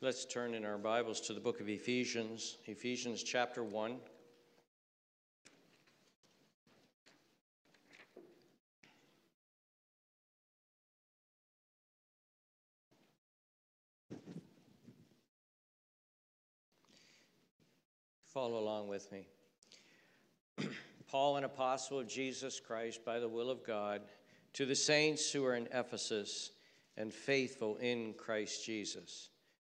Let's turn in our Bibles to the book of Ephesians, Ephesians chapter 1. Follow along with me. Paul, an apostle of Jesus Christ by the will of God, to the saints who are in Ephesus and faithful in Christ Jesus.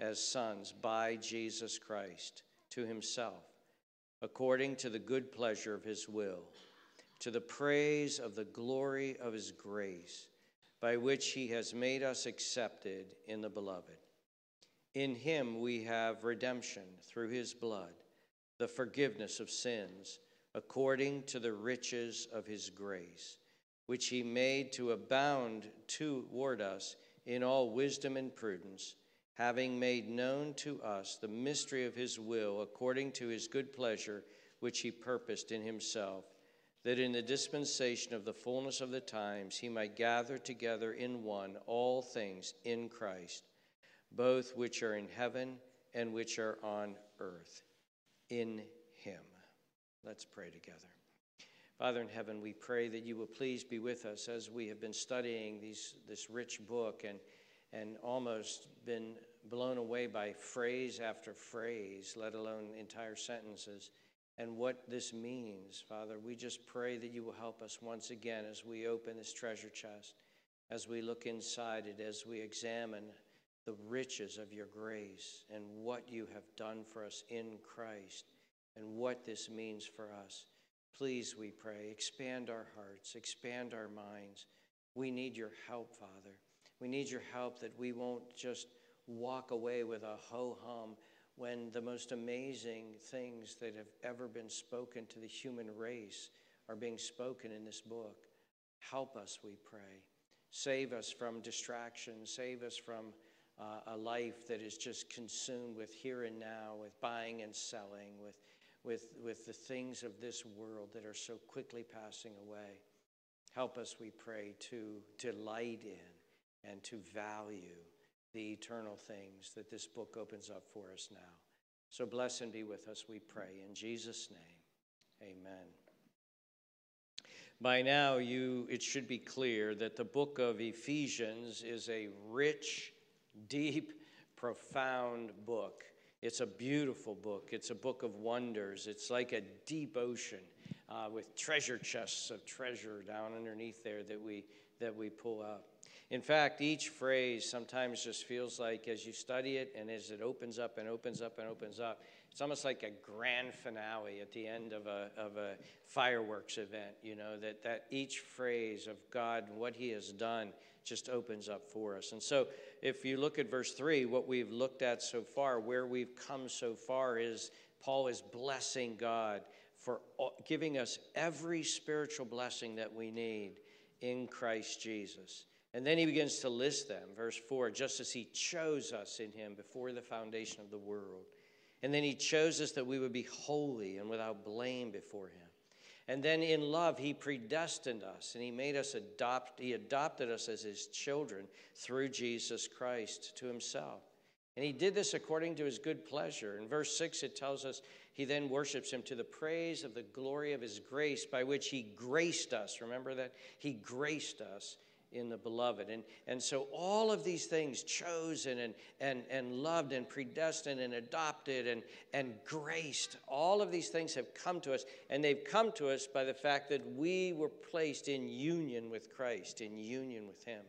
as sons by Jesus Christ to himself, according to the good pleasure of his will, to the praise of the glory of his grace, by which he has made us accepted in the beloved. In him we have redemption through his blood, the forgiveness of sins, according to the riches of his grace, which he made to abound toward us in all wisdom and prudence having made known to us the mystery of his will according to his good pleasure, which he purposed in himself, that in the dispensation of the fullness of the times he might gather together in one all things in Christ, both which are in heaven and which are on earth, in him. Let's pray together. Father in heaven, we pray that you will please be with us as we have been studying these, this rich book and, and almost been blown away by phrase after phrase, let alone entire sentences, and what this means, Father. We just pray that you will help us once again as we open this treasure chest, as we look inside it, as we examine the riches of your grace and what you have done for us in Christ and what this means for us. Please, we pray, expand our hearts, expand our minds. We need your help, Father. We need your help that we won't just walk away with a ho hum when the most amazing things that have ever been spoken to the human race are being spoken in this book. Help us, we pray. Save us from distraction. Save us from uh, a life that is just consumed with here and now, with buying and selling, with, with, with the things of this world that are so quickly passing away. Help us, we pray, to delight in and to value the eternal things that this book opens up for us now. So bless and be with us, we pray. In Jesus' name, amen. By now, you, it should be clear that the book of Ephesians is a rich, deep, profound book. It's a beautiful book. It's a book of wonders. It's like a deep ocean uh, with treasure chests of treasure down underneath there that we, that we pull up. In fact, each phrase sometimes just feels like as you study it and as it opens up and opens up and opens up, it's almost like a grand finale at the end of a, of a fireworks event, you know, that, that each phrase of God and what He has done just opens up for us. And so, if you look at verse 3, what we've looked at so far, where we've come so far, is Paul is blessing God for giving us every spiritual blessing that we need in Christ Jesus. And then he begins to list them. Verse 4 just as he chose us in him before the foundation of the world. And then he chose us that we would be holy and without blame before him. And then in love, he predestined us and he made us adopt, he adopted us as his children through Jesus Christ to himself. And he did this according to his good pleasure. In verse 6, it tells us he then worships him to the praise of the glory of his grace by which he graced us. Remember that? He graced us in the beloved. And, and so all of these things chosen and, and, and loved and predestined and adopted and, and graced, all of these things have come to us. And they've come to us by the fact that we were placed in union with Christ, in union with Him.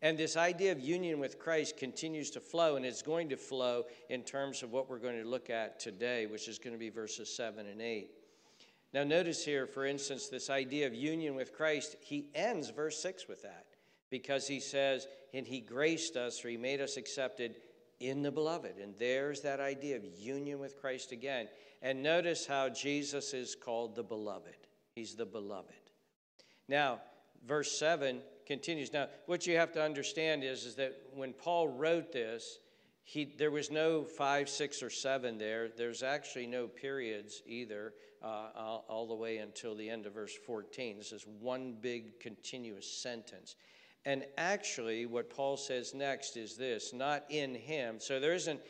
And this idea of union with Christ continues to flow, and it's going to flow in terms of what we're going to look at today, which is going to be verses 7 and 8. Now, notice here, for instance, this idea of union with Christ, he ends verse 6 with that because he says, And he graced us, or he made us accepted in the beloved. And there's that idea of union with Christ again. And notice how Jesus is called the beloved. He's the beloved. Now, verse 7 continues. Now, what you have to understand is, is that when Paul wrote this, he, there was no five, six, or seven there. There's actually no periods either, uh, all, all the way until the end of verse 14. This is one big continuous sentence. And actually, what Paul says next is this not in him. So there isn't,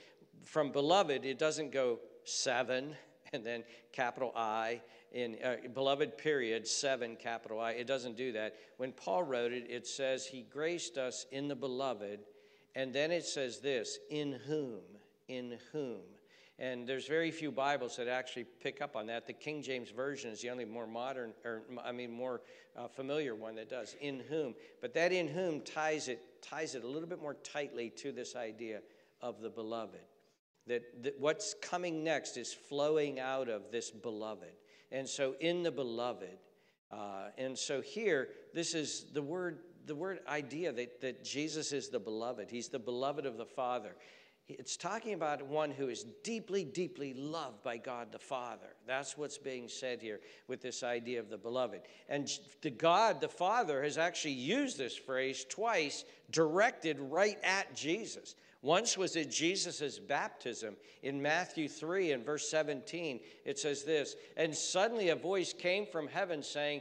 from beloved, it doesn't go seven and then capital I in uh, beloved period, seven capital I. It doesn't do that. When Paul wrote it, it says he graced us in the beloved and then it says this in whom, in whom. And there's very few Bibles that actually pick up on that. The King James Version is the only more modern, or I mean, more uh, familiar one that does. In whom, but that in whom ties it ties it a little bit more tightly to this idea of the beloved. That, that what's coming next is flowing out of this beloved, and so in the beloved, uh, and so here this is the word the word idea that, that Jesus is the beloved, he's the beloved of the Father. It's talking about one who is deeply, deeply loved by God the Father. That's what's being said here with this idea of the beloved. And the God the Father has actually used this phrase twice, directed right at Jesus. Once was at Jesus' baptism. In Matthew 3 and verse 17, it says this And suddenly a voice came from heaven saying,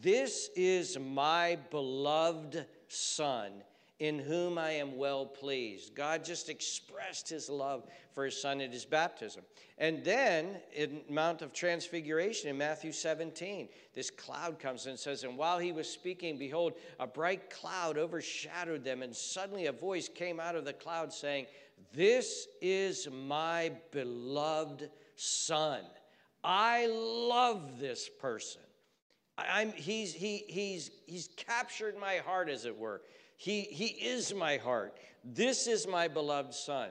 This is my beloved Son in whom I am well pleased. God just expressed his love for his son at his baptism. And then in Mount of Transfiguration in Matthew 17, this cloud comes and says, And while he was speaking, behold, a bright cloud overshadowed them, and suddenly a voice came out of the cloud saying, This is my beloved son. I love this person. I'm, he's, he, he's, he's captured my heart, as it were. He, he is my heart. This is my beloved Son.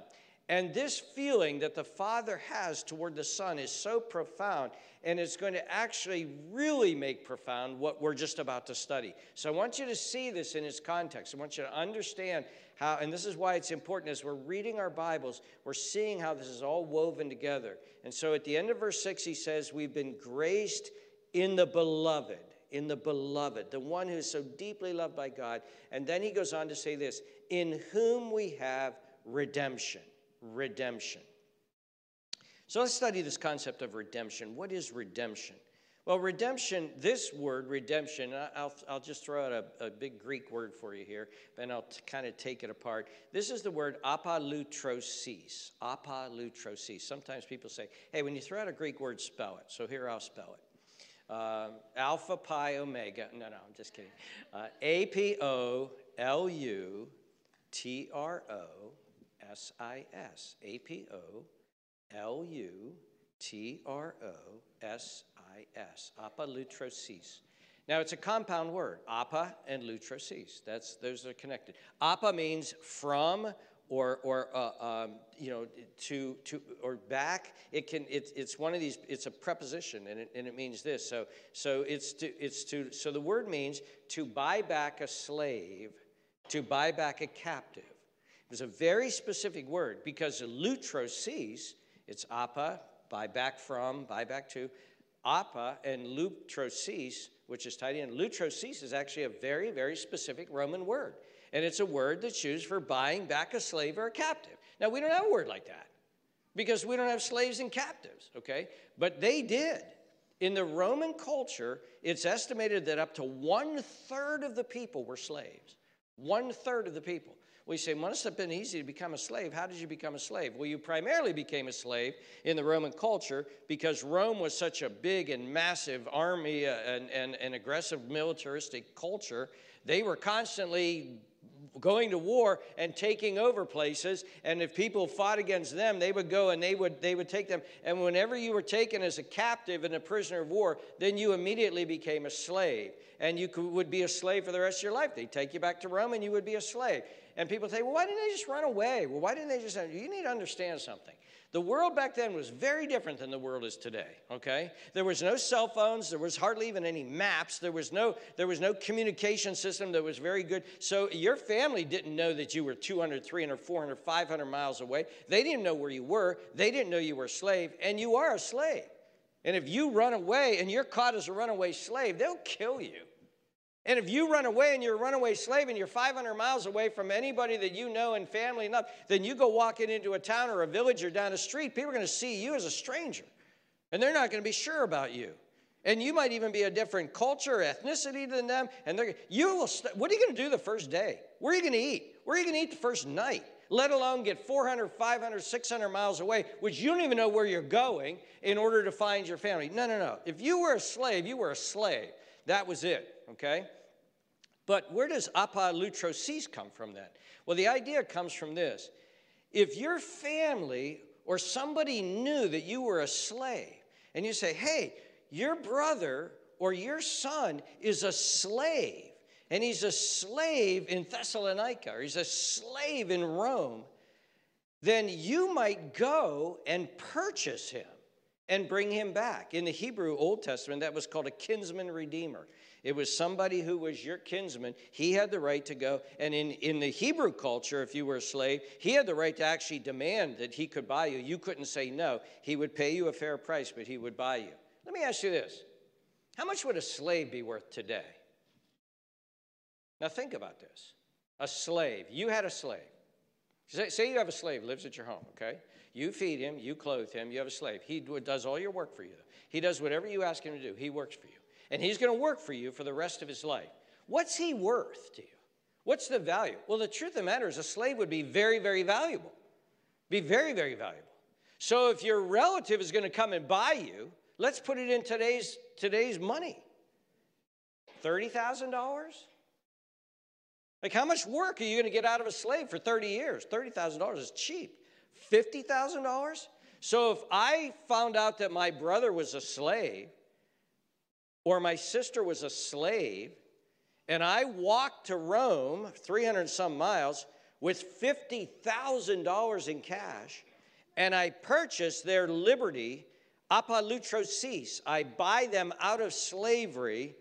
And this feeling that the Father has toward the Son is so profound, and it's going to actually really make profound what we're just about to study. So I want you to see this in its context. I want you to understand how, and this is why it's important as we're reading our Bibles, we're seeing how this is all woven together. And so at the end of verse 6, he says, We've been graced in the beloved in the beloved, the one who's so deeply loved by God. And then he goes on to say this in whom we have redemption. Redemption. So let's study this concept of redemption. What is redemption? Well, redemption, this word, redemption, I'll, I'll just throw out a, a big Greek word for you here, and I'll kind of take it apart. This is the word apolutrosis. Apolutrosis. Sometimes people say, hey, when you throw out a Greek word, spell it. So here I'll spell it. Uh, alpha pi omega. No, no, I'm just kidding. Uh, A P O L U T R O S I S. A P O L U T R O S I S. Apolutrosis. Now it's a compound word, apa and lutrosis. That's those are connected. Apa means from or, or uh, um, you know, to, to, or back. It can, it, it's one of these, it's a preposition and it, and it means this. So, so it's to, it's to, so the word means to buy back a slave, to buy back a captive. It was a very specific word because lutrosis, it's apa, buy back from, buy back to, apa and lutrosis, which is tied in. Lutrosis is actually a very, very specific Roman word. And it's a word that's used for buying back a slave or a captive. Now, we don't have a word like that because we don't have slaves and captives, okay? But they did. In the Roman culture, it's estimated that up to one third of the people were slaves. One third of the people. We say, must have been easy to become a slave. How did you become a slave? Well, you primarily became a slave in the Roman culture because Rome was such a big and massive army uh, and, and, and aggressive militaristic culture. They were constantly going to war and taking over places and if people fought against them they would go and they would they would take them and whenever you were taken as a captive and a prisoner of war then you immediately became a slave and you could, would be a slave for the rest of your life they'd take you back to rome and you would be a slave And people say, well, why didn't they just run away? Well, why didn't they just? You need to understand something. The world back then was very different than the world is today, okay? There was no cell phones, there was hardly even any maps, there was no there was no communication system that was very good. So your family didn't know that you were 200, 300, 400, 500 miles away. They didn't know where you were. They didn't know you were a slave, and you are a slave. And if you run away and you're caught as a runaway slave, they'll kill you. And if you run away and you're a runaway slave and you're 500 miles away from anybody that you know and family enough, then you go walking into a town or a village or down a street, people are going to see you as a stranger. And they're not going to be sure about you. And you might even be a different culture, ethnicity than them. And they're, you will, st- what are you going to do the first day? Where are you going to eat? Where are you going to eat the first night? Let alone get 400, 500, 600 miles away, which you don't even know where you're going in order to find your family. No, no, no. If you were a slave, you were a slave. That was it, okay? But where does apolutrosis come from then? Well, the idea comes from this. If your family or somebody knew that you were a slave, and you say, hey, your brother or your son is a slave, and he's a slave in Thessalonica, or he's a slave in Rome, then you might go and purchase him and bring him back. In the Hebrew Old Testament, that was called a kinsman redeemer. It was somebody who was your kinsman. He had the right to go. And in, in the Hebrew culture, if you were a slave, he had the right to actually demand that he could buy you. You couldn't say no. He would pay you a fair price, but he would buy you. Let me ask you this How much would a slave be worth today? Now think about this. A slave. You had a slave. Say, say you have a slave lives at your home, okay? You feed him, you clothe him, you have a slave. He does all your work for you. He does whatever you ask him to do. He works for you and he's going to work for you for the rest of his life. What's he worth to you? What's the value? Well, the truth of the matter is, a slave would be very, very valuable. Be very, very valuable. So if your relative is going to come and buy you, let's put it in today's, today's money $30,000? Like, how much work are you going to get out of a slave for 30 years? $30,000 is cheap. $50,000? So if I found out that my brother was a slave or my sister was a slave, and I walked to Rome, 300 some miles, with $50,000 in cash, and I purchased their liberty, apolutrosis. I buy them out of slavery.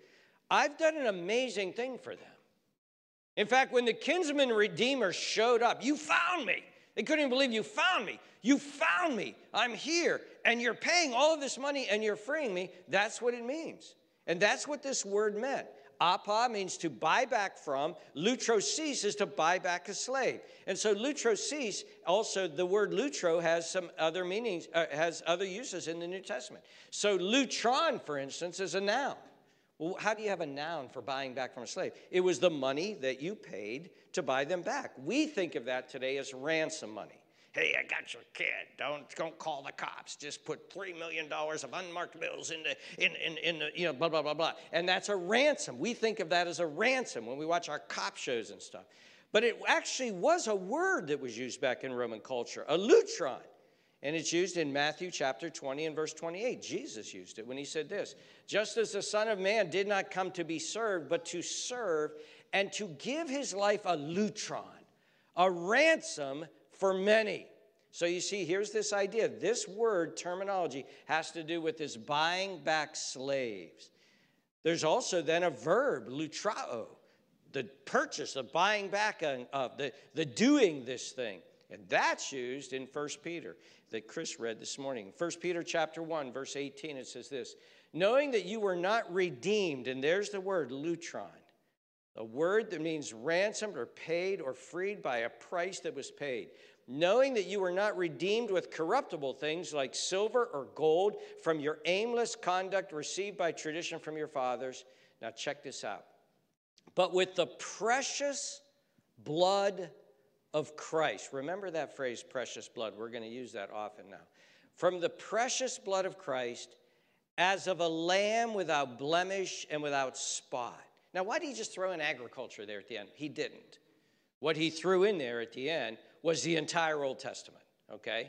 I've done an amazing thing for them. In fact, when the kinsman redeemer showed up, you found me. They couldn't even believe you found me. You found me. I'm here. And you're paying all of this money and you're freeing me. That's what it means. And that's what this word meant. Apa means to buy back from. Lutrosis is to buy back a slave. And so lutrosis, also the word lutro has some other meanings, uh, has other uses in the New Testament. So lutron, for instance, is a noun. Well, how do you have a noun for buying back from a slave? It was the money that you paid to buy them back. We think of that today as ransom money hey, I got your kid. Don't, don't call the cops. Just put $3 million of unmarked bills in the, in, in, in the, you know, blah, blah, blah, blah. And that's a ransom. We think of that as a ransom when we watch our cop shows and stuff. But it actually was a word that was used back in Roman culture, a lutron. And it's used in Matthew chapter 20 and verse 28. Jesus used it when he said this Just as the Son of Man did not come to be served, but to serve and to give his life a lutron, a ransom for many. So you see, here's this idea. This word terminology has to do with this buying back slaves. There's also then a verb, lutrao, the purchase, the buying back of, uh, the, the doing this thing. And that's used in 1 Peter that Chris read this morning. 1 Peter chapter 1, verse 18, it says this knowing that you were not redeemed, and there's the word lutron, a word that means ransomed or paid or freed by a price that was paid. Knowing that you were not redeemed with corruptible things like silver or gold from your aimless conduct received by tradition from your fathers. Now, check this out. But with the precious blood of Christ. Remember that phrase, precious blood. We're going to use that often now. From the precious blood of Christ, as of a lamb without blemish and without spot. Now, why did he just throw in agriculture there at the end? He didn't. What he threw in there at the end was the entire Old Testament, okay?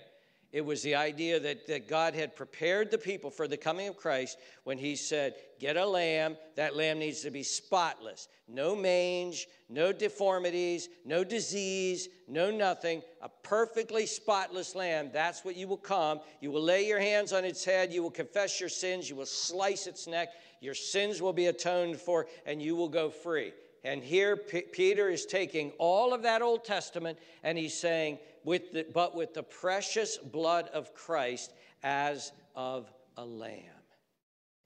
It was the idea that, that God had prepared the people for the coming of Christ when He said, Get a lamb. That lamb needs to be spotless. No mange, no deformities, no disease, no nothing. A perfectly spotless lamb. That's what you will come. You will lay your hands on its head. You will confess your sins. You will slice its neck. Your sins will be atoned for, and you will go free. And here P- Peter is taking all of that Old Testament and he's saying, with the, but with the precious blood of Christ as of a lamb.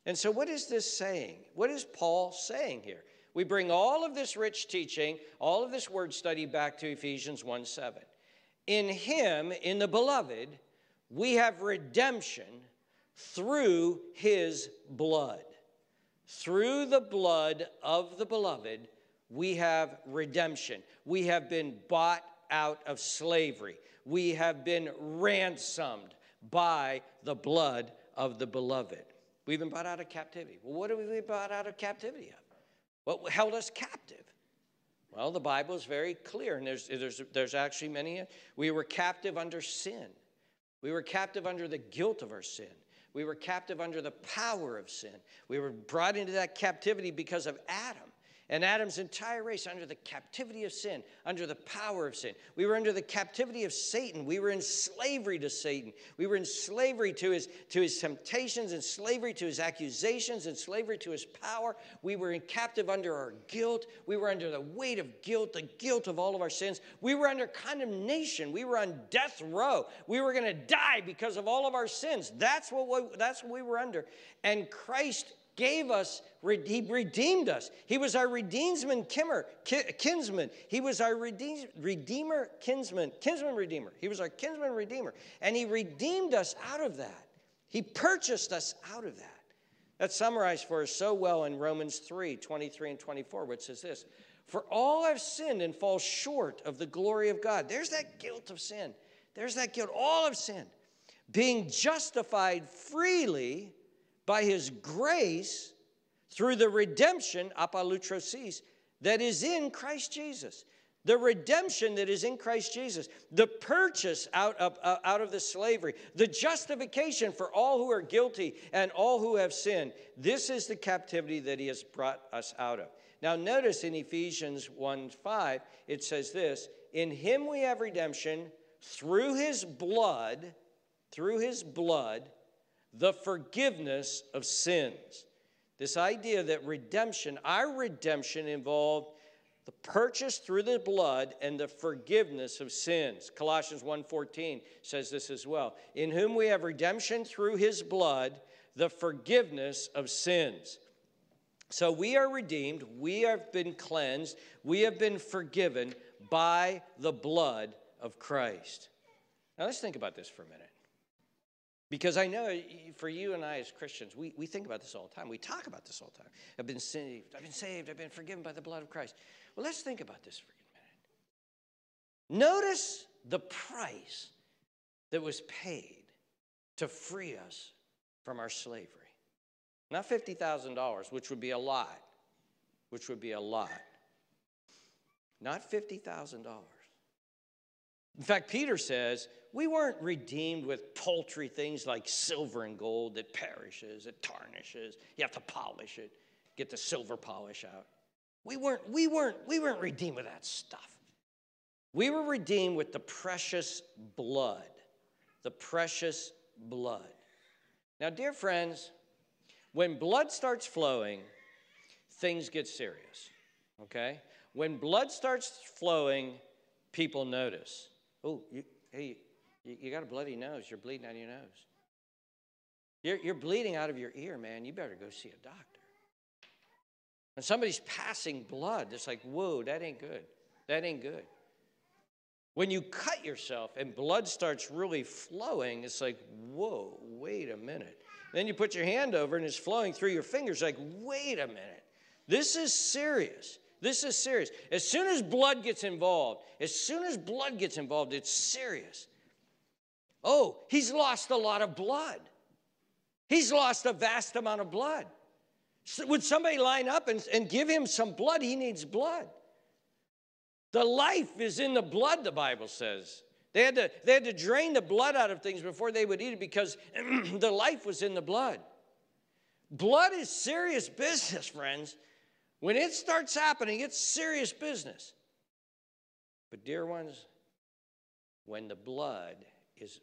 And so, what is this saying? What is Paul saying here? We bring all of this rich teaching, all of this word study back to Ephesians 1 7. In him, in the beloved, we have redemption through his blood. Through the blood of the beloved, we have redemption. We have been bought out of slavery. We have been ransomed by the blood of the beloved. We've been bought out of captivity. Well, what have we been bought out of captivity of? What held us captive? Well, the Bible is very clear, and there's, there's, there's actually many. We were captive under sin. We were captive under the guilt of our sin. We were captive under the power of sin. We were brought into that captivity because of Adam and Adam's entire race under the captivity of sin, under the power of sin. We were under the captivity of Satan. We were in slavery to Satan. We were in slavery to his, to his temptations, and slavery to his accusations, and slavery to his power. We were in captive under our guilt. We were under the weight of guilt, the guilt of all of our sins. We were under condemnation. We were on death row. We were going to die because of all of our sins. That's what we, that's what we were under. And Christ gave us, he redeemed us. He was our redeemsman, kimmer, kinsman. He was our redeemer, kinsman, kinsman redeemer. He was our kinsman redeemer. And he redeemed us out of that. He purchased us out of that. That's summarized for us so well in Romans 3 23 and 24, which says this For all have sinned and fall short of the glory of God. There's that guilt of sin. There's that guilt. All have sinned. Being justified freely by his grace through the redemption, apolutrosis, that is in Christ Jesus. The redemption that is in Christ Jesus, the purchase out of, uh, out of the slavery, the justification for all who are guilty and all who have sinned. This is the captivity that he has brought us out of. Now, notice in Ephesians 1 5, it says this In him we have redemption through his blood, through his blood the forgiveness of sins. This idea that redemption, our redemption involved the purchase through the blood and the forgiveness of sins. Colossians 1:14 says this as well. In whom we have redemption through his blood, the forgiveness of sins. So we are redeemed, we have been cleansed, we have been forgiven by the blood of Christ. Now let's think about this for a minute. Because I know for you and I as Christians, we, we think about this all the time. We talk about this all the time. I've been saved, I've been saved, I've been forgiven by the blood of Christ. Well, let's think about this for a minute. Notice the price that was paid to free us from our slavery. Not $50,000, which would be a lot, which would be a lot. Not $50,000. In fact, Peter says, we weren't redeemed with paltry things like silver and gold that perishes, it tarnishes. You have to polish it, get the silver polish out. We weren't, we weren't, we weren't redeemed with that stuff. We were redeemed with the precious blood. The precious blood. Now, dear friends, when blood starts flowing, things get serious. Okay? When blood starts flowing, people notice. Oh, you, hey, you, you, got a bloody nose. You're bleeding out of your nose. You're, you're bleeding out of your ear, man. You better go see a doctor. When somebody's passing blood, it's like, whoa, that ain't good. That ain't good. When you cut yourself and blood starts really flowing, it's like, whoa, wait a minute. Then you put your hand over and it's flowing through your fingers, like, wait a minute. This is serious. This is serious. As soon as blood gets involved, as soon as blood gets involved, it's serious. Oh, he's lost a lot of blood. He's lost a vast amount of blood. So would somebody line up and, and give him some blood? He needs blood. The life is in the blood, the Bible says. They had, to, they had to drain the blood out of things before they would eat it because the life was in the blood. Blood is serious business, friends. When it starts happening, it's serious business. But, dear ones, when the blood is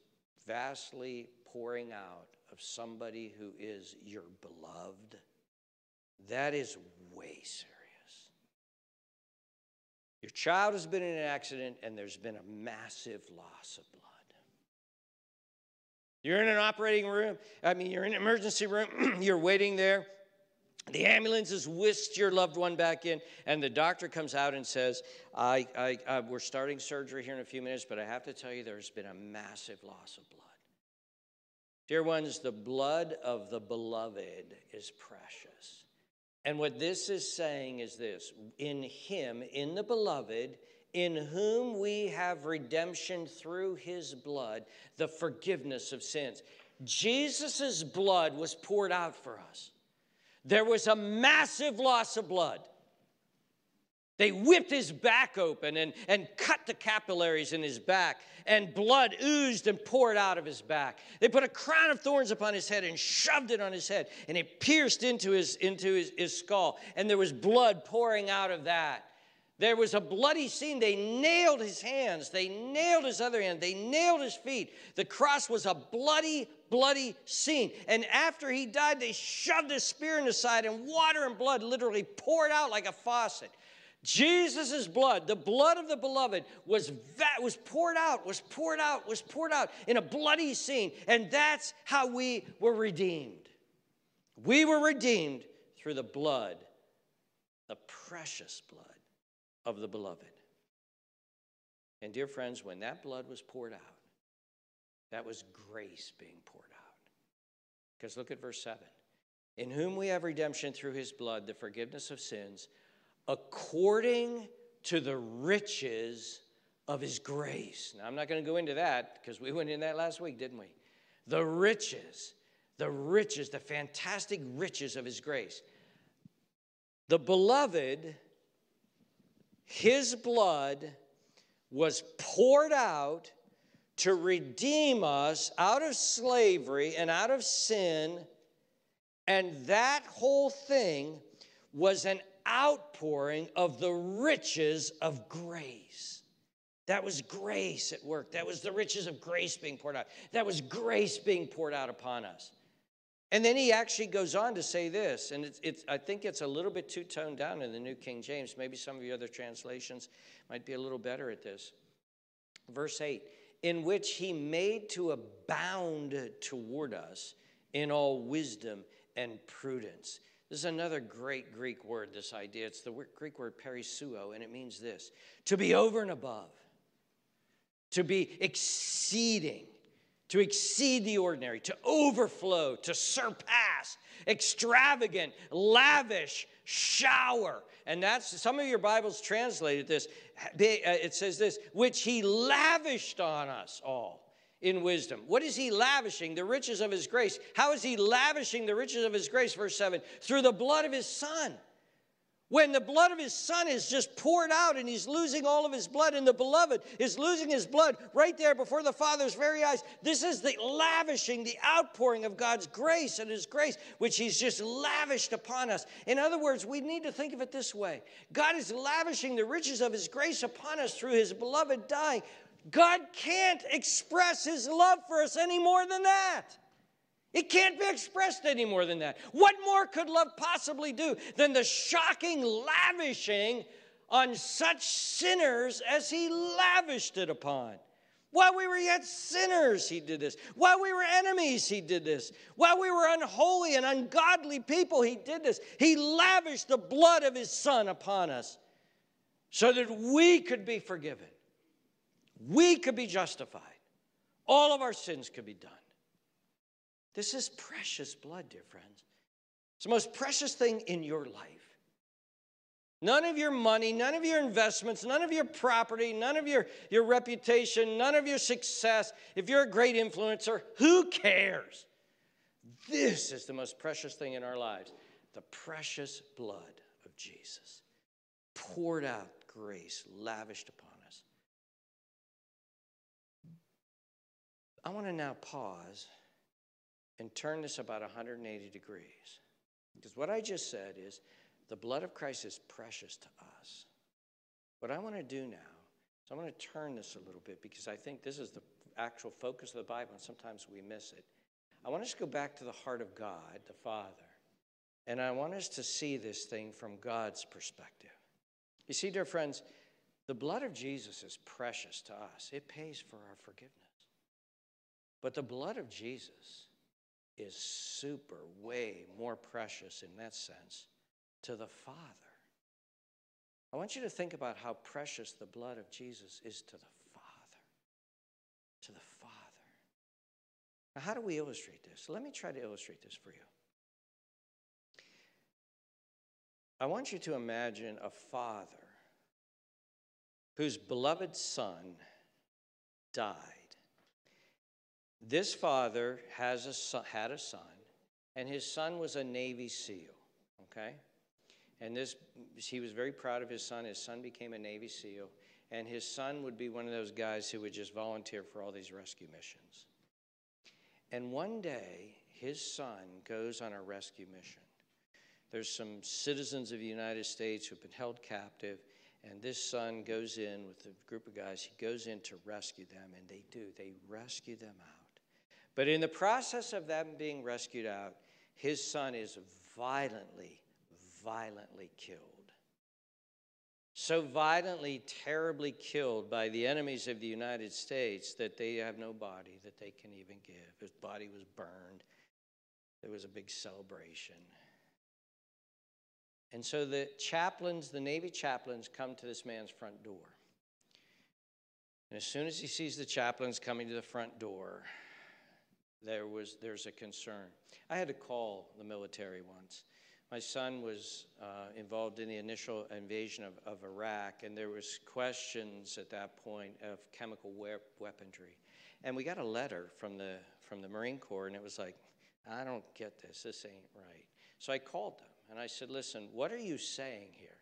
vastly pouring out of somebody who is your beloved, that is way serious. Your child has been in an accident and there's been a massive loss of blood. You're in an operating room, I mean, you're in an emergency room, you're waiting there. The ambulance has whisked your loved one back in, and the doctor comes out and says, I, I, I, We're starting surgery here in a few minutes, but I have to tell you there's been a massive loss of blood. Dear ones, the blood of the beloved is precious. And what this is saying is this in Him, in the beloved, in whom we have redemption through His blood, the forgiveness of sins. Jesus' blood was poured out for us. There was a massive loss of blood. They whipped his back open and, and cut the capillaries in his back, and blood oozed and poured out of his back. They put a crown of thorns upon his head and shoved it on his head, and it pierced into his, into his, his skull, and there was blood pouring out of that. There was a bloody scene. They nailed his hands, they nailed his other hand, they nailed his feet. The cross was a bloody, bloody scene. And after he died, they shoved his spear in his side, and water and blood literally poured out like a faucet. Jesus' blood, the blood of the beloved, was, va- was poured out, was poured out, was poured out in a bloody scene. And that's how we were redeemed. We were redeemed through the blood, the precious blood of the beloved. And dear friends, when that blood was poured out, that was grace being poured out. Because look at verse 7 In whom we have redemption through his blood, the forgiveness of sins, according to the riches of his grace. Now, I'm not going to go into that because we went in that last week, didn't we? The riches, the riches, the fantastic riches of his grace. The beloved his blood was poured out to redeem us out of slavery and out of sin. And that whole thing was an outpouring of the riches of grace. That was grace at work. That was the riches of grace being poured out. That was grace being poured out upon us. And then he actually goes on to say this, and it's, it's, I think it's a little bit too toned down in the New King James. Maybe some of your other translations might be a little better at this. Verse 8, in which he made to abound toward us in all wisdom and prudence. This is another great Greek word, this idea. It's the Greek word perisuo, and it means this to be over and above, to be exceeding to exceed the ordinary, to overflow, to surpass, extravagant, lavish, shower. And that's some of your Bibles translated this. Uh, it says this, which he lavished on us all in wisdom. What is he lavishing? The riches of his grace. How is he lavishing the riches of his grace? Verse 7 through the blood of his son when the blood of his son is just poured out and he's losing all of his blood, and the beloved is losing his blood right there before the Father's very eyes. This is the lavishing, the outpouring of God's grace and his grace, which he's just lavished upon us. In other words, we need to think of it this way God is lavishing the riches of his grace upon us through his beloved dying. God can't express his love for us any more than that. It can't be expressed any more than that. What more could love possibly do than the shocking lavishing on such sinners as he lavished it upon? While we were yet sinners, he did this. While we were enemies, he did this. While we were unholy and ungodly people, he did this. He lavished the blood of his son upon us so that we could be forgiven, we could be justified, all of our sins could be done. This is precious blood, dear friends. It's the most precious thing in your life. None of your money, none of your investments, none of your property, none of your, your reputation, none of your success. If you're a great influencer, who cares? This is the most precious thing in our lives the precious blood of Jesus, poured out grace, lavished upon us. I want to now pause and turn this about 180 degrees. Because what I just said is the blood of Christ is precious to us. What I want to do now is I want to turn this a little bit because I think this is the actual focus of the Bible, and sometimes we miss it. I want us to go back to the heart of God, the Father, and I want us to see this thing from God's perspective. You see, dear friends, the blood of Jesus is precious to us, it pays for our forgiveness. But the blood of Jesus is super, way more precious in that sense to the Father. I want you to think about how precious the blood of Jesus is to the Father. To the Father. Now, how do we illustrate this? Let me try to illustrate this for you. I want you to imagine a father whose beloved son died. This father has a son, had a son, and his son was a Navy SEAL, okay? And this, he was very proud of his son. His son became a Navy SEAL, and his son would be one of those guys who would just volunteer for all these rescue missions. And one day, his son goes on a rescue mission. There's some citizens of the United States who've been held captive, and this son goes in with a group of guys. He goes in to rescue them, and they do. They rescue them out. But in the process of them being rescued out, his son is violently, violently killed. So violently, terribly killed by the enemies of the United States that they have no body that they can even give. His body was burned. There was a big celebration. And so the chaplains, the Navy chaplains, come to this man's front door. And as soon as he sees the chaplains coming to the front door, there was there's a concern. I had to call the military once. My son was uh, involved in the initial invasion of, of Iraq, and there was questions at that point of chemical weaponry. And we got a letter from the from the Marine Corps, and it was like, I don't get this. This ain't right. So I called them. And I said, Listen, what are you saying here?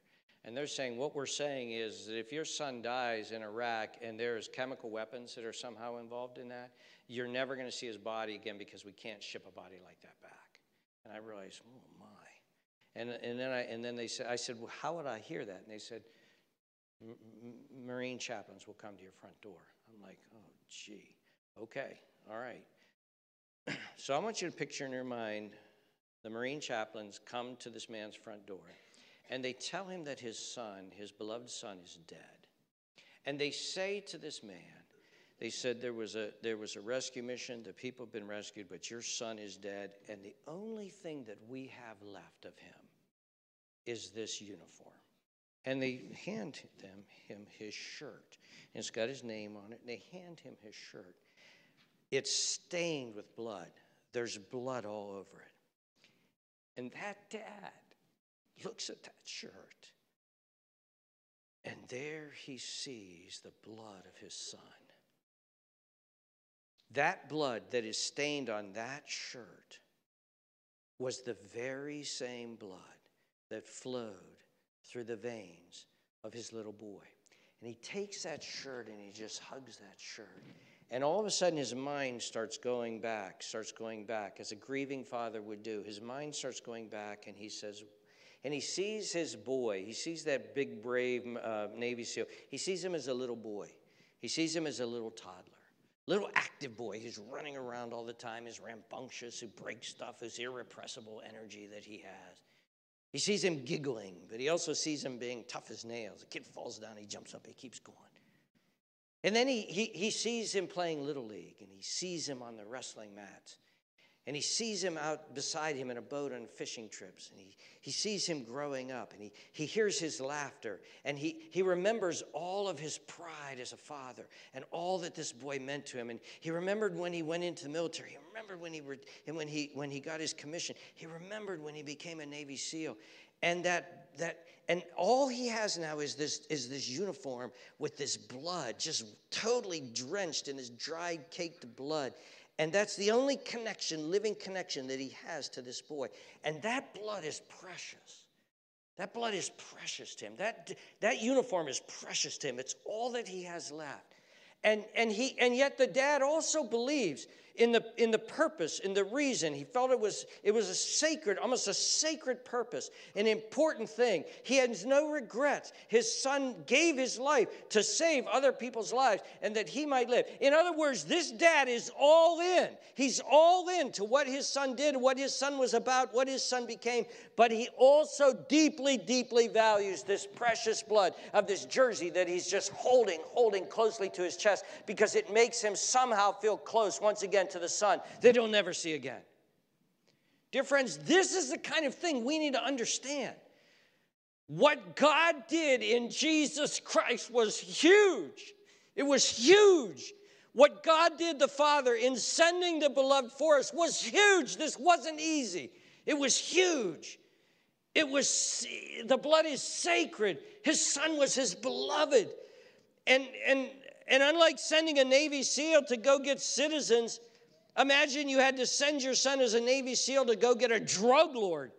And they're saying, What we're saying is that if your son dies in Iraq and there's chemical weapons that are somehow involved in that, you're never going to see his body again because we can't ship a body like that back. And I realized, Oh my. And, and, then, I, and then they said, I said, Well, how would I hear that? And they said, Marine chaplains will come to your front door. I'm like, Oh, gee. Okay, all right. so I want you to picture in your mind the Marine chaplains come to this man's front door and they tell him that his son, his beloved son, is dead. And they say to this man, they said there was a there was a rescue mission, the people have been rescued, but your son is dead, and the only thing that we have left of him is this uniform. And they hand them him his shirt. And it's got his name on it, and they hand him his shirt. It's stained with blood. There's blood all over it. And that dad looks at that shirt, and there he sees the blood of his son. That blood that is stained on that shirt was the very same blood that flowed through the veins of his little boy. And he takes that shirt and he just hugs that shirt. And all of a sudden, his mind starts going back, starts going back, as a grieving father would do. His mind starts going back, and he says, and he sees his boy. He sees that big, brave uh, Navy SEAL. He sees him as a little boy. He sees him as a little toddler, little active boy who's running around all the time, who's rambunctious, who breaks stuff, who's irrepressible energy that he has. He sees him giggling, but he also sees him being tough as nails. The kid falls down, he jumps up, he keeps going. And then he, he, he sees him playing Little League, and he sees him on the wrestling mats. And he sees him out beside him in a boat on fishing trips. And he, he sees him growing up. And he, he hears his laughter. And he, he remembers all of his pride as a father and all that this boy meant to him. And he remembered when he went into the military. He remembered when he, and when he, when he got his commission. He remembered when he became a Navy SEAL. And that, that and all he has now is this, is this uniform with this blood, just totally drenched in his dried, caked blood. And that's the only connection, living connection that he has to this boy. And that blood is precious. That blood is precious to him. That, that uniform is precious to him. It's all that he has left. And, and, he, and yet the dad also believes in the, in the purpose, in the reason. He felt it was, it was a sacred, almost a sacred purpose, an important thing. He has no regrets. His son gave his life to save other people's lives and that he might live. In other words, this dad is all in. He's all in to what his son did, what his son was about, what his son became, but he also deeply, deeply values this precious blood of this jersey that he's just holding, holding closely to his chest because it makes him somehow feel close once again to the Son that he'll never see again. Dear friends, this is the kind of thing we need to understand. What God did in Jesus Christ was huge. It was huge. What God did, the Father, in sending the beloved for us was huge. This wasn't easy, it was huge. It was, the blood is sacred. His son was his beloved. And, and, and unlike sending a Navy SEAL to go get citizens, Imagine you had to send your son as a Navy SEAL to go get a drug lord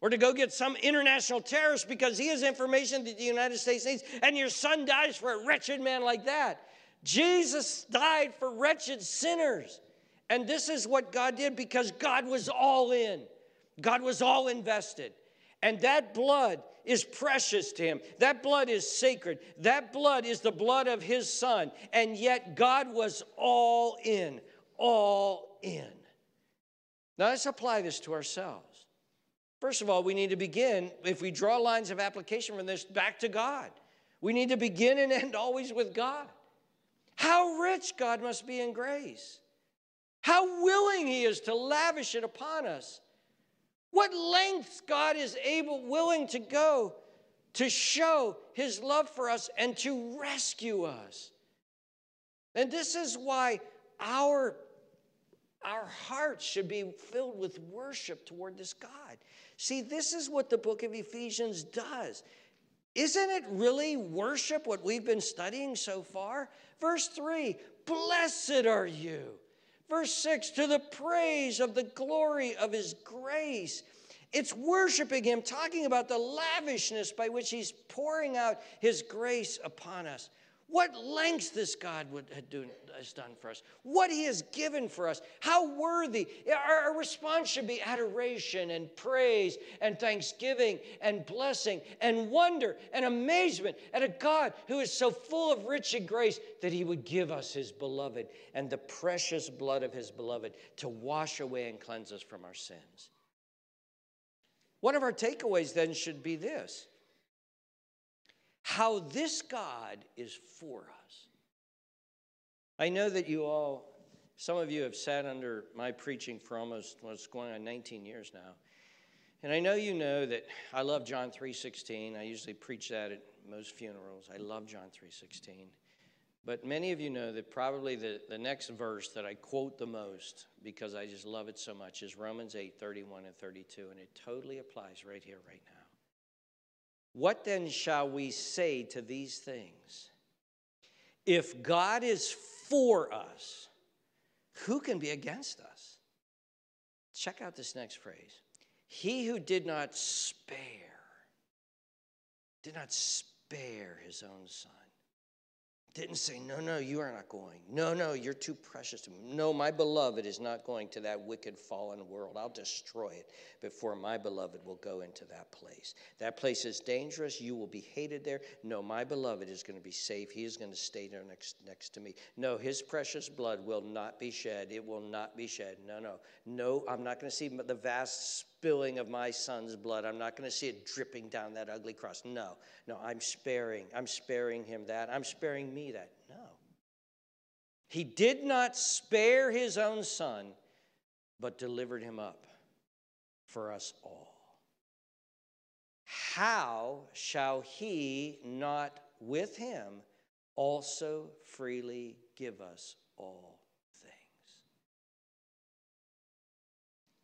or to go get some international terrorist because he has information that the United States needs, and your son dies for a wretched man like that. Jesus died for wretched sinners. And this is what God did because God was all in, God was all invested. And that blood is precious to him. That blood is sacred. That blood is the blood of his son. And yet God was all in all in. Now let's apply this to ourselves. First of all, we need to begin, if we draw lines of application from this, back to God. We need to begin and end always with God. How rich God must be in grace. How willing He is to lavish it upon us. What lengths God is able, willing to go to show His love for us and to rescue us. And this is why our our hearts should be filled with worship toward this God. See, this is what the book of Ephesians does. Isn't it really worship what we've been studying so far? Verse 3 Blessed are you. Verse 6 To the praise of the glory of his grace. It's worshiping him, talking about the lavishness by which he's pouring out his grace upon us what lengths this God would, do, has done for us, what He has given for us, how worthy. Our, our response should be adoration and praise and thanksgiving and blessing and wonder and amazement at a God who is so full of rich and grace that He would give us His beloved and the precious blood of His beloved to wash away and cleanse us from our sins. One of our takeaways then should be this how this God is for us. I know that you all, some of you have sat under my preaching for almost what's going on 19 years now. And I know you know that I love John 3:16. I usually preach that at most funerals. I love John 3:16. But many of you know that probably the, the next verse that I quote the most because I just love it so much is Romans 8, 31 and 32. And it totally applies right here, right now. What then shall we say to these things? If God is for us, who can be against us? Check out this next phrase. He who did not spare, did not spare his own son didn't say, No, no, you are not going. No, no, you're too precious to me. No, my beloved is not going to that wicked, fallen world. I'll destroy it before my beloved will go into that place. That place is dangerous. You will be hated there. No, my beloved is going to be safe. He is going to stay there next, next to me. No, his precious blood will not be shed. It will not be shed. No, no. No, I'm not going to see the vast spilling of my son's blood. I'm not going to see it dripping down that ugly cross. No, no, I'm sparing. I'm sparing him that. I'm sparing me that. No. He did not spare his own son, but delivered him up for us all. How shall he not with him also freely give us all things?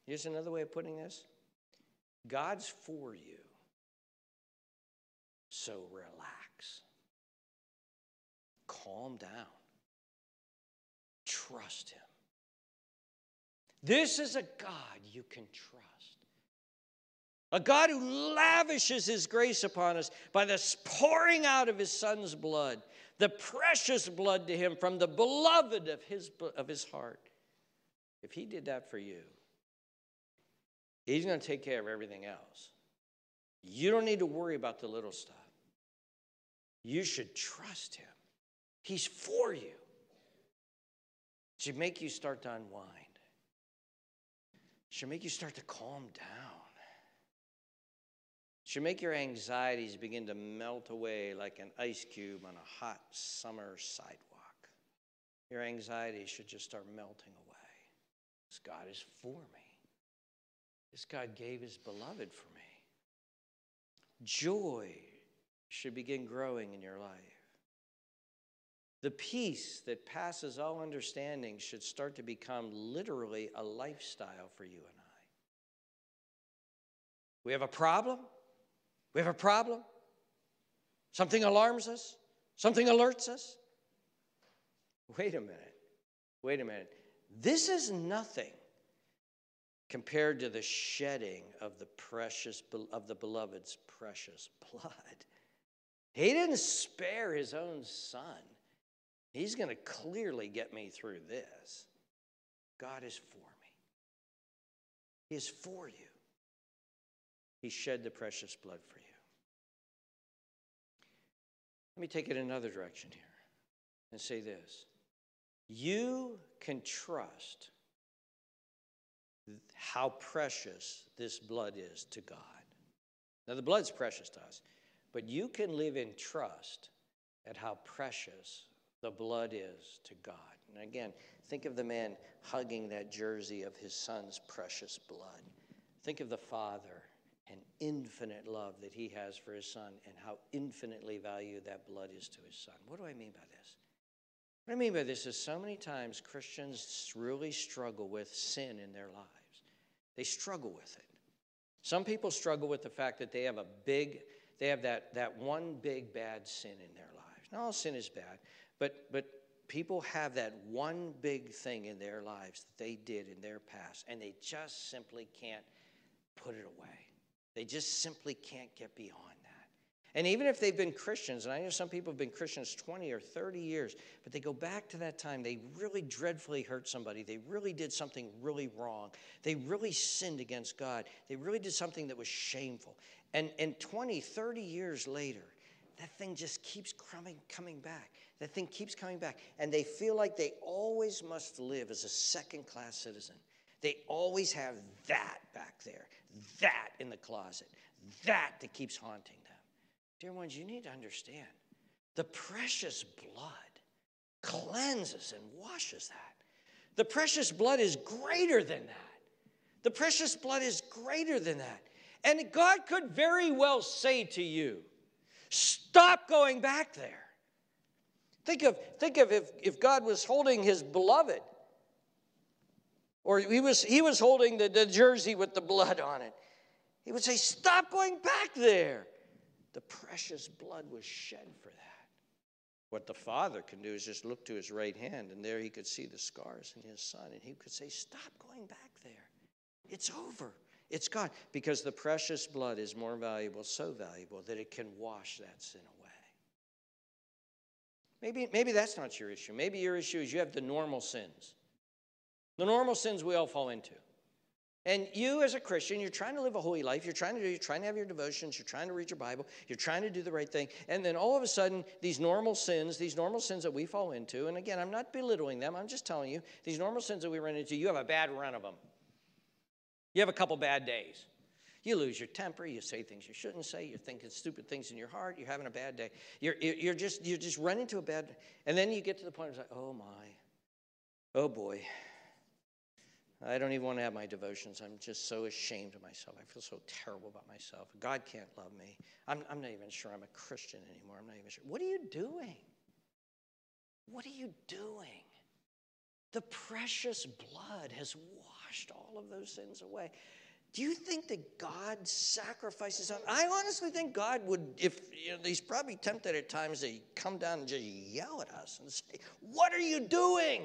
Here's another way of putting this God's for you, so relax, calm down, trust Him. This is a God you can trust. A God who lavishes His grace upon us by the pouring out of His Son's blood the precious blood to him from the beloved of his, of his heart. If he did that for you, he's going to take care of everything else. You don't need to worry about the little stuff. You should trust him. He's for you. It should make you start to unwind. It should make you start to calm down should make your anxieties begin to melt away like an ice cube on a hot summer sidewalk. Your anxieties should just start melting away. This God is for me. This God gave his beloved for me. Joy should begin growing in your life. The peace that passes all understanding should start to become literally a lifestyle for you and I. We have a problem? We have a problem? Something alarms us? Something alerts us? Wait a minute. Wait a minute. This is nothing compared to the shedding of the precious of the beloved's precious blood. He didn't spare his own son. He's going to clearly get me through this. God is for me. He is for you. He shed the precious blood for you. Let me take it another direction here and say this you can trust how precious this blood is to God. Now, the blood's precious to us, but you can live in trust at how precious the blood is to God. And again, think of the man hugging that jersey of his son's precious blood. Think of the father and infinite love that he has for his son and how infinitely valued that blood is to his son. What do I mean by this? What I mean by this is so many times Christians really struggle with sin in their lives. They struggle with it. Some people struggle with the fact that they have a big, they have that, that one big bad sin in their lives. Not all sin is bad, but, but people have that one big thing in their lives that they did in their past, and they just simply can't put it away. They just simply can't get beyond that. And even if they've been Christians, and I know some people have been Christians 20 or 30 years, but they go back to that time, they really dreadfully hurt somebody. They really did something really wrong. They really sinned against God. They really did something that was shameful. And, and 20, 30 years later, that thing just keeps coming, coming back. That thing keeps coming back. And they feel like they always must live as a second class citizen. They always have that back there that in the closet, that that keeps haunting them. Dear ones, you need to understand the precious blood cleanses and washes that. The precious blood is greater than that. The precious blood is greater than that. And God could very well say to you, stop going back there. Think of, think of if, if God was holding his beloved or he was, he was holding the, the jersey with the blood on it. He would say, Stop going back there. The precious blood was shed for that. What the father can do is just look to his right hand, and there he could see the scars in his son, and he could say, Stop going back there. It's over. It's gone. Because the precious blood is more valuable, so valuable, that it can wash that sin away. Maybe, maybe that's not your issue. Maybe your issue is you have the normal sins. The normal sins we all fall into. And you, as a Christian, you're trying to live a holy life. You're trying to do, you're trying to have your devotions. You're trying to read your Bible. You're trying to do the right thing. And then all of a sudden, these normal sins, these normal sins that we fall into, and again, I'm not belittling them. I'm just telling you, these normal sins that we run into, you have a bad run of them. You have a couple bad days. You lose your temper. You say things you shouldn't say. You're thinking stupid things in your heart. You're having a bad day. You're, you're just you're just running to a bad. And then you get to the point where it's like, oh my, oh boy, I don't even want to have my devotions. I'm just so ashamed of myself. I feel so terrible about myself. God can't love me. I'm, I'm not even sure I'm a Christian anymore. I'm not even sure. What are you doing? What are you doing? The precious blood has washed all of those sins away. Do you think that God sacrifices? I honestly think God would, if you know, he's probably tempted at times to come down and just yell at us and say, What are you doing?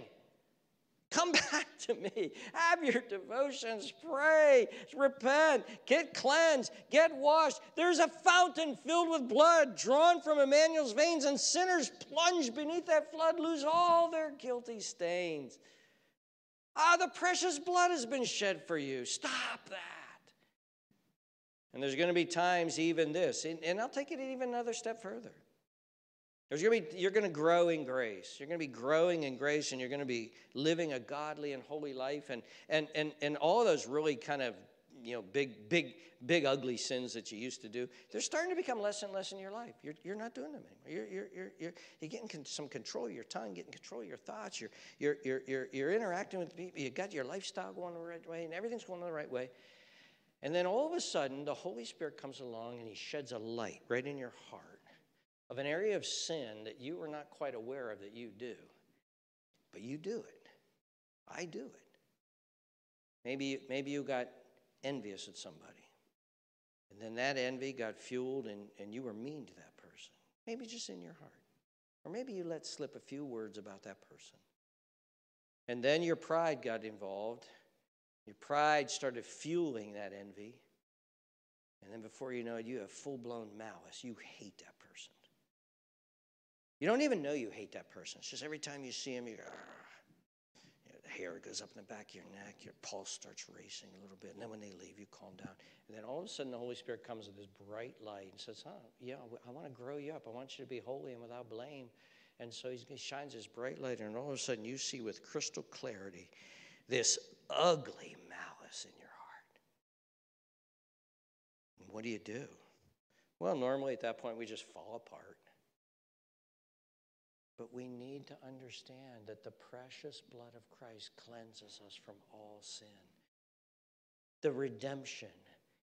Come back to me. Have your devotions. Pray. Repent. Get cleansed. Get washed. There's a fountain filled with blood drawn from Emmanuel's veins, and sinners plunge beneath that flood lose all their guilty stains. Ah, the precious blood has been shed for you. Stop that. And there's going to be times, even this, and I'll take it even another step further. There's going to be, you're going to grow in grace. You're going to be growing in grace and you're going to be living a godly and holy life. And, and, and, and all those really kind of, you know, big, big, big, ugly sins that you used to do, they're starting to become less and less in your life. You're, you're not doing them anymore. You're, you're, you're, you're, you're getting con- some control of your tongue, getting control of your thoughts. You're, you're, you're, you're, you're interacting with people. You've got your lifestyle going the right way and everything's going the right way. And then all of a sudden, the Holy Spirit comes along and He sheds a light right in your heart of an area of sin that you are not quite aware of that you do. But you do it. I do it. Maybe, maybe you got envious at somebody. And then that envy got fueled and, and you were mean to that person. Maybe just in your heart. Or maybe you let slip a few words about that person. And then your pride got involved. Your pride started fueling that envy. And then before you know it, you have full blown malice. You hate that. You don't even know you hate that person. It's just every time you see him, you go, ah. you hair goes up in the back of your neck, your pulse starts racing a little bit. And then when they leave, you calm down. And then all of a sudden, the Holy Spirit comes with this bright light and says, Huh, yeah, I want to grow you up. I want you to be holy and without blame. And so he shines his bright light, and all of a sudden, you see with crystal clarity this ugly malice in your heart. And what do you do? Well, normally at that point, we just fall apart. But we need to understand that the precious blood of Christ cleanses us from all sin. The redemption,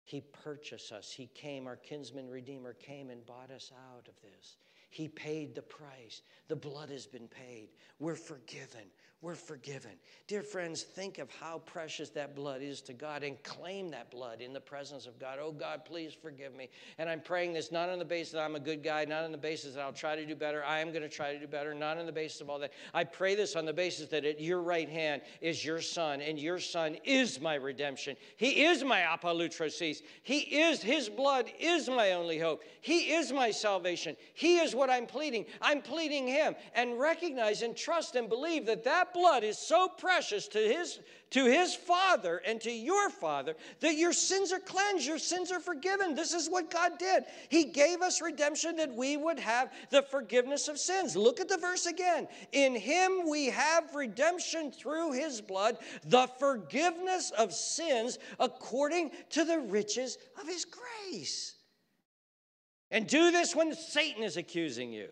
He purchased us. He came, our kinsman redeemer came and bought us out of this. He paid the price. The blood has been paid. We're forgiven. We're forgiven. Dear friends, think of how precious that blood is to God and claim that blood in the presence of God. Oh, God, please forgive me. And I'm praying this not on the basis that I'm a good guy, not on the basis that I'll try to do better. I am going to try to do better, not on the basis of all that. I pray this on the basis that at your right hand is your son, and your son is my redemption. He is my apolutrosis. He is, his blood is my only hope. He is my salvation. He is what I'm pleading. I'm pleading him and recognize and trust and believe that that blood is so precious to his, to his Father and to your Father that your sins are cleansed, your sins are forgiven. This is what God did. He gave us redemption that we would have the forgiveness of sins. Look at the verse again. In him we have redemption through his blood, the forgiveness of sins according to the riches of his grace. And do this when Satan is accusing you.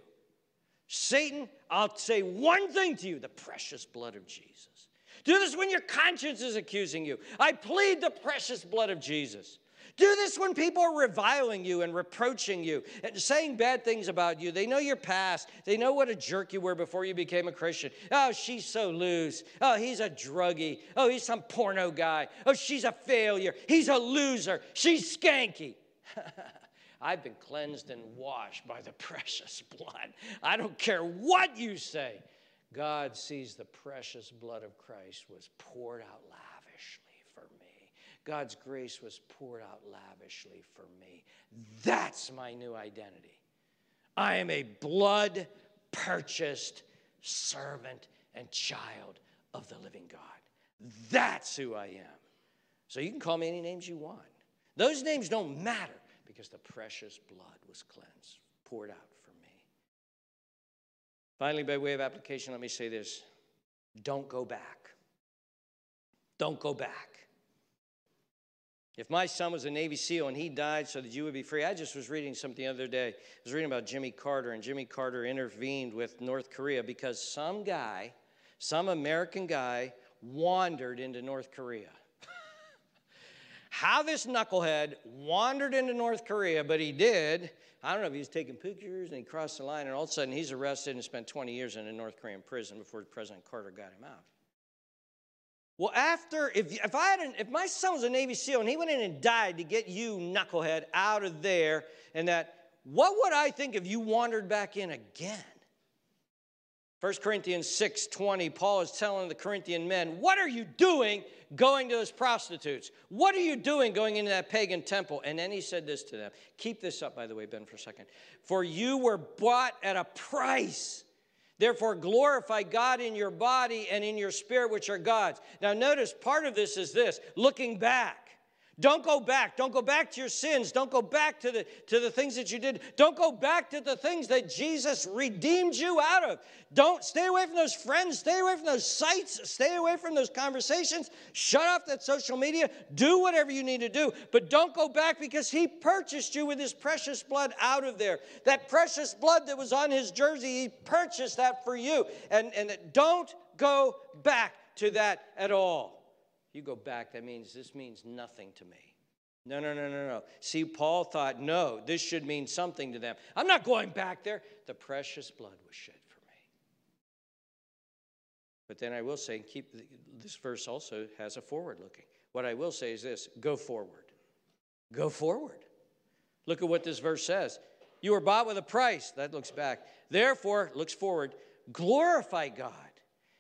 Satan, I'll say one thing to you the precious blood of Jesus. Do this when your conscience is accusing you. I plead the precious blood of Jesus. Do this when people are reviling you and reproaching you and saying bad things about you. They know your past. They know what a jerk you were before you became a Christian. Oh, she's so loose. Oh, he's a druggie. Oh, he's some porno guy. Oh, she's a failure. He's a loser. She's skanky. I've been cleansed and washed by the precious blood. I don't care what you say. God sees the precious blood of Christ was poured out lavishly for me. God's grace was poured out lavishly for me. That's my new identity. I am a blood purchased servant and child of the living God. That's who I am. So you can call me any names you want. Those names don't matter because the precious blood was cleansed, poured out for me. Finally, by way of application, let me say this don't go back. Don't go back. If my son was a Navy SEAL and he died so that you would be free, I just was reading something the other day. I was reading about Jimmy Carter, and Jimmy Carter intervened with North Korea because some guy, some American guy, wandered into North Korea how this knucklehead wandered into North Korea, but he did. I don't know if he was taking pictures and he crossed the line, and all of a sudden he's arrested and spent 20 years in a North Korean prison before President Carter got him out. Well, after, if, if, I had an, if my son was a Navy SEAL and he went in and died to get you, knucklehead, out of there, and that, what would I think if you wandered back in again? 1 Corinthians 6:20 Paul is telling the Corinthian men, "What are you doing going to those prostitutes? What are you doing going into that pagan temple?" And then he said this to them. Keep this up by the way, Ben for a second. "For you were bought at a price. Therefore glorify God in your body and in your spirit which are God's." Now notice part of this is this, looking back. Don't go back. Don't go back to your sins. Don't go back to the, to the things that you did. Don't go back to the things that Jesus redeemed you out of. Don't stay away from those friends. Stay away from those sites. Stay away from those conversations. Shut off that social media. Do whatever you need to do. But don't go back because He purchased you with His precious blood out of there. That precious blood that was on His jersey, He purchased that for you. And, and don't go back to that at all you go back, that means this means nothing to me. No, no, no, no, no. See, Paul thought, no, this should mean something to them. I'm not going back there. The precious blood was shed for me. But then I will say, keep this verse also has a forward looking. What I will say is this go forward. Go forward. Look at what this verse says. You were bought with a price. That looks back. Therefore, looks forward. Glorify God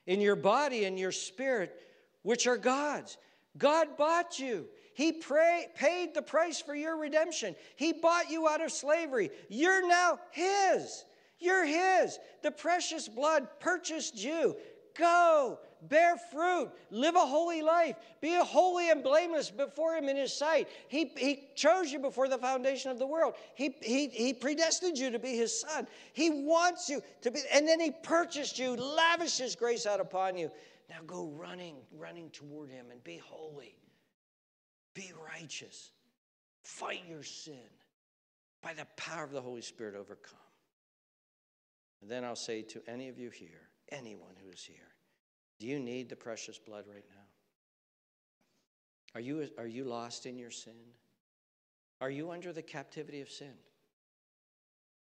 in your body and your spirit which are God's. God bought you. He pray, paid the price for your redemption. He bought you out of slavery. You're now His. You're His. The precious blood purchased you. Go, bear fruit, live a holy life, be holy and blameless before Him in His sight. He, he chose you before the foundation of the world. He, he, he predestined you to be His Son. He wants you to be, and then He purchased you, lavished His grace out upon you. Now go running, running toward him and be holy. Be righteous. Fight your sin. By the power of the Holy Spirit, overcome. And then I'll say to any of you here, anyone who is here, do you need the precious blood right now? Are you, are you lost in your sin? Are you under the captivity of sin?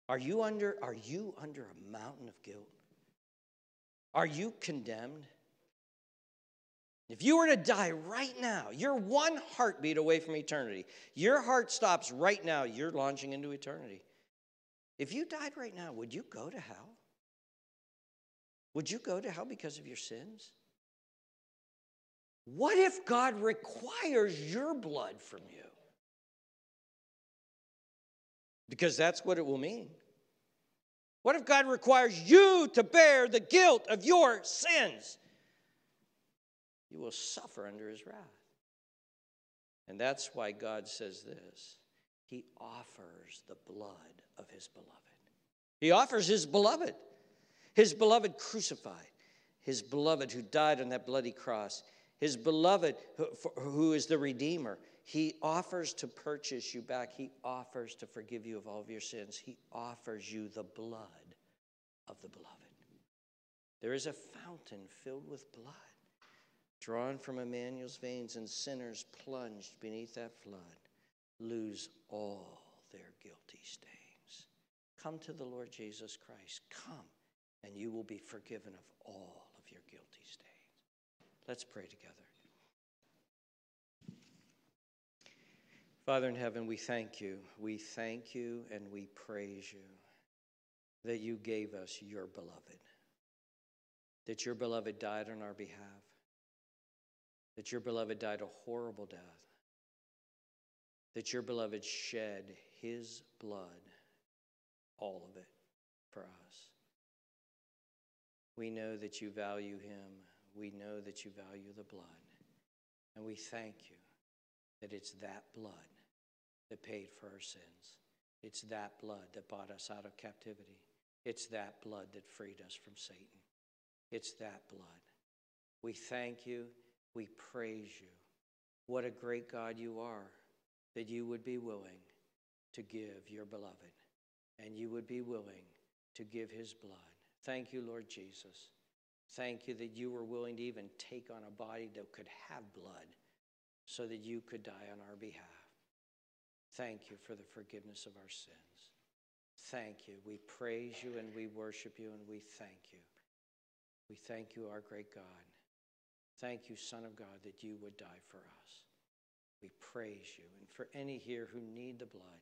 Are you under, are you under a mountain of guilt? Are you condemned? If you were to die right now, you're one heartbeat away from eternity. Your heart stops right now, you're launching into eternity. If you died right now, would you go to hell? Would you go to hell because of your sins? What if God requires your blood from you? Because that's what it will mean. What if God requires you to bear the guilt of your sins? You will suffer under his wrath. And that's why God says this He offers the blood of his beloved. He offers his beloved, his beloved crucified, his beloved who died on that bloody cross, his beloved who, who is the Redeemer. He offers to purchase you back. He offers to forgive you of all of your sins. He offers you the blood of the beloved. There is a fountain filled with blood drawn from Emmanuel's veins, and sinners plunged beneath that flood lose all their guilty stains. Come to the Lord Jesus Christ. Come, and you will be forgiven of all of your guilty stains. Let's pray together. Father in heaven, we thank you. We thank you and we praise you that you gave us your beloved, that your beloved died on our behalf that your beloved died a horrible death, that your beloved shed his blood, all of it, for us. We know that you value him. We know that you value the blood. And we thank you that it's that blood that paid for our sins. It's that blood that bought us out of captivity. It's that blood that freed us from Satan. It's that blood. We thank you we praise you. What a great God you are that you would be willing to give your beloved and you would be willing to give his blood. Thank you, Lord Jesus. Thank you that you were willing to even take on a body that could have blood so that you could die on our behalf. Thank you for the forgiveness of our sins. Thank you. We praise you and we worship you and we thank you. We thank you, our great God. Thank you, Son of God, that you would die for us. We praise you. And for any here who need the blood,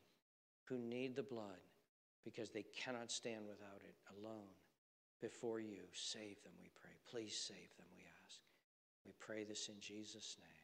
who need the blood because they cannot stand without it alone, before you. Save them, we pray. Please save them, we ask. We pray this in Jesus' name.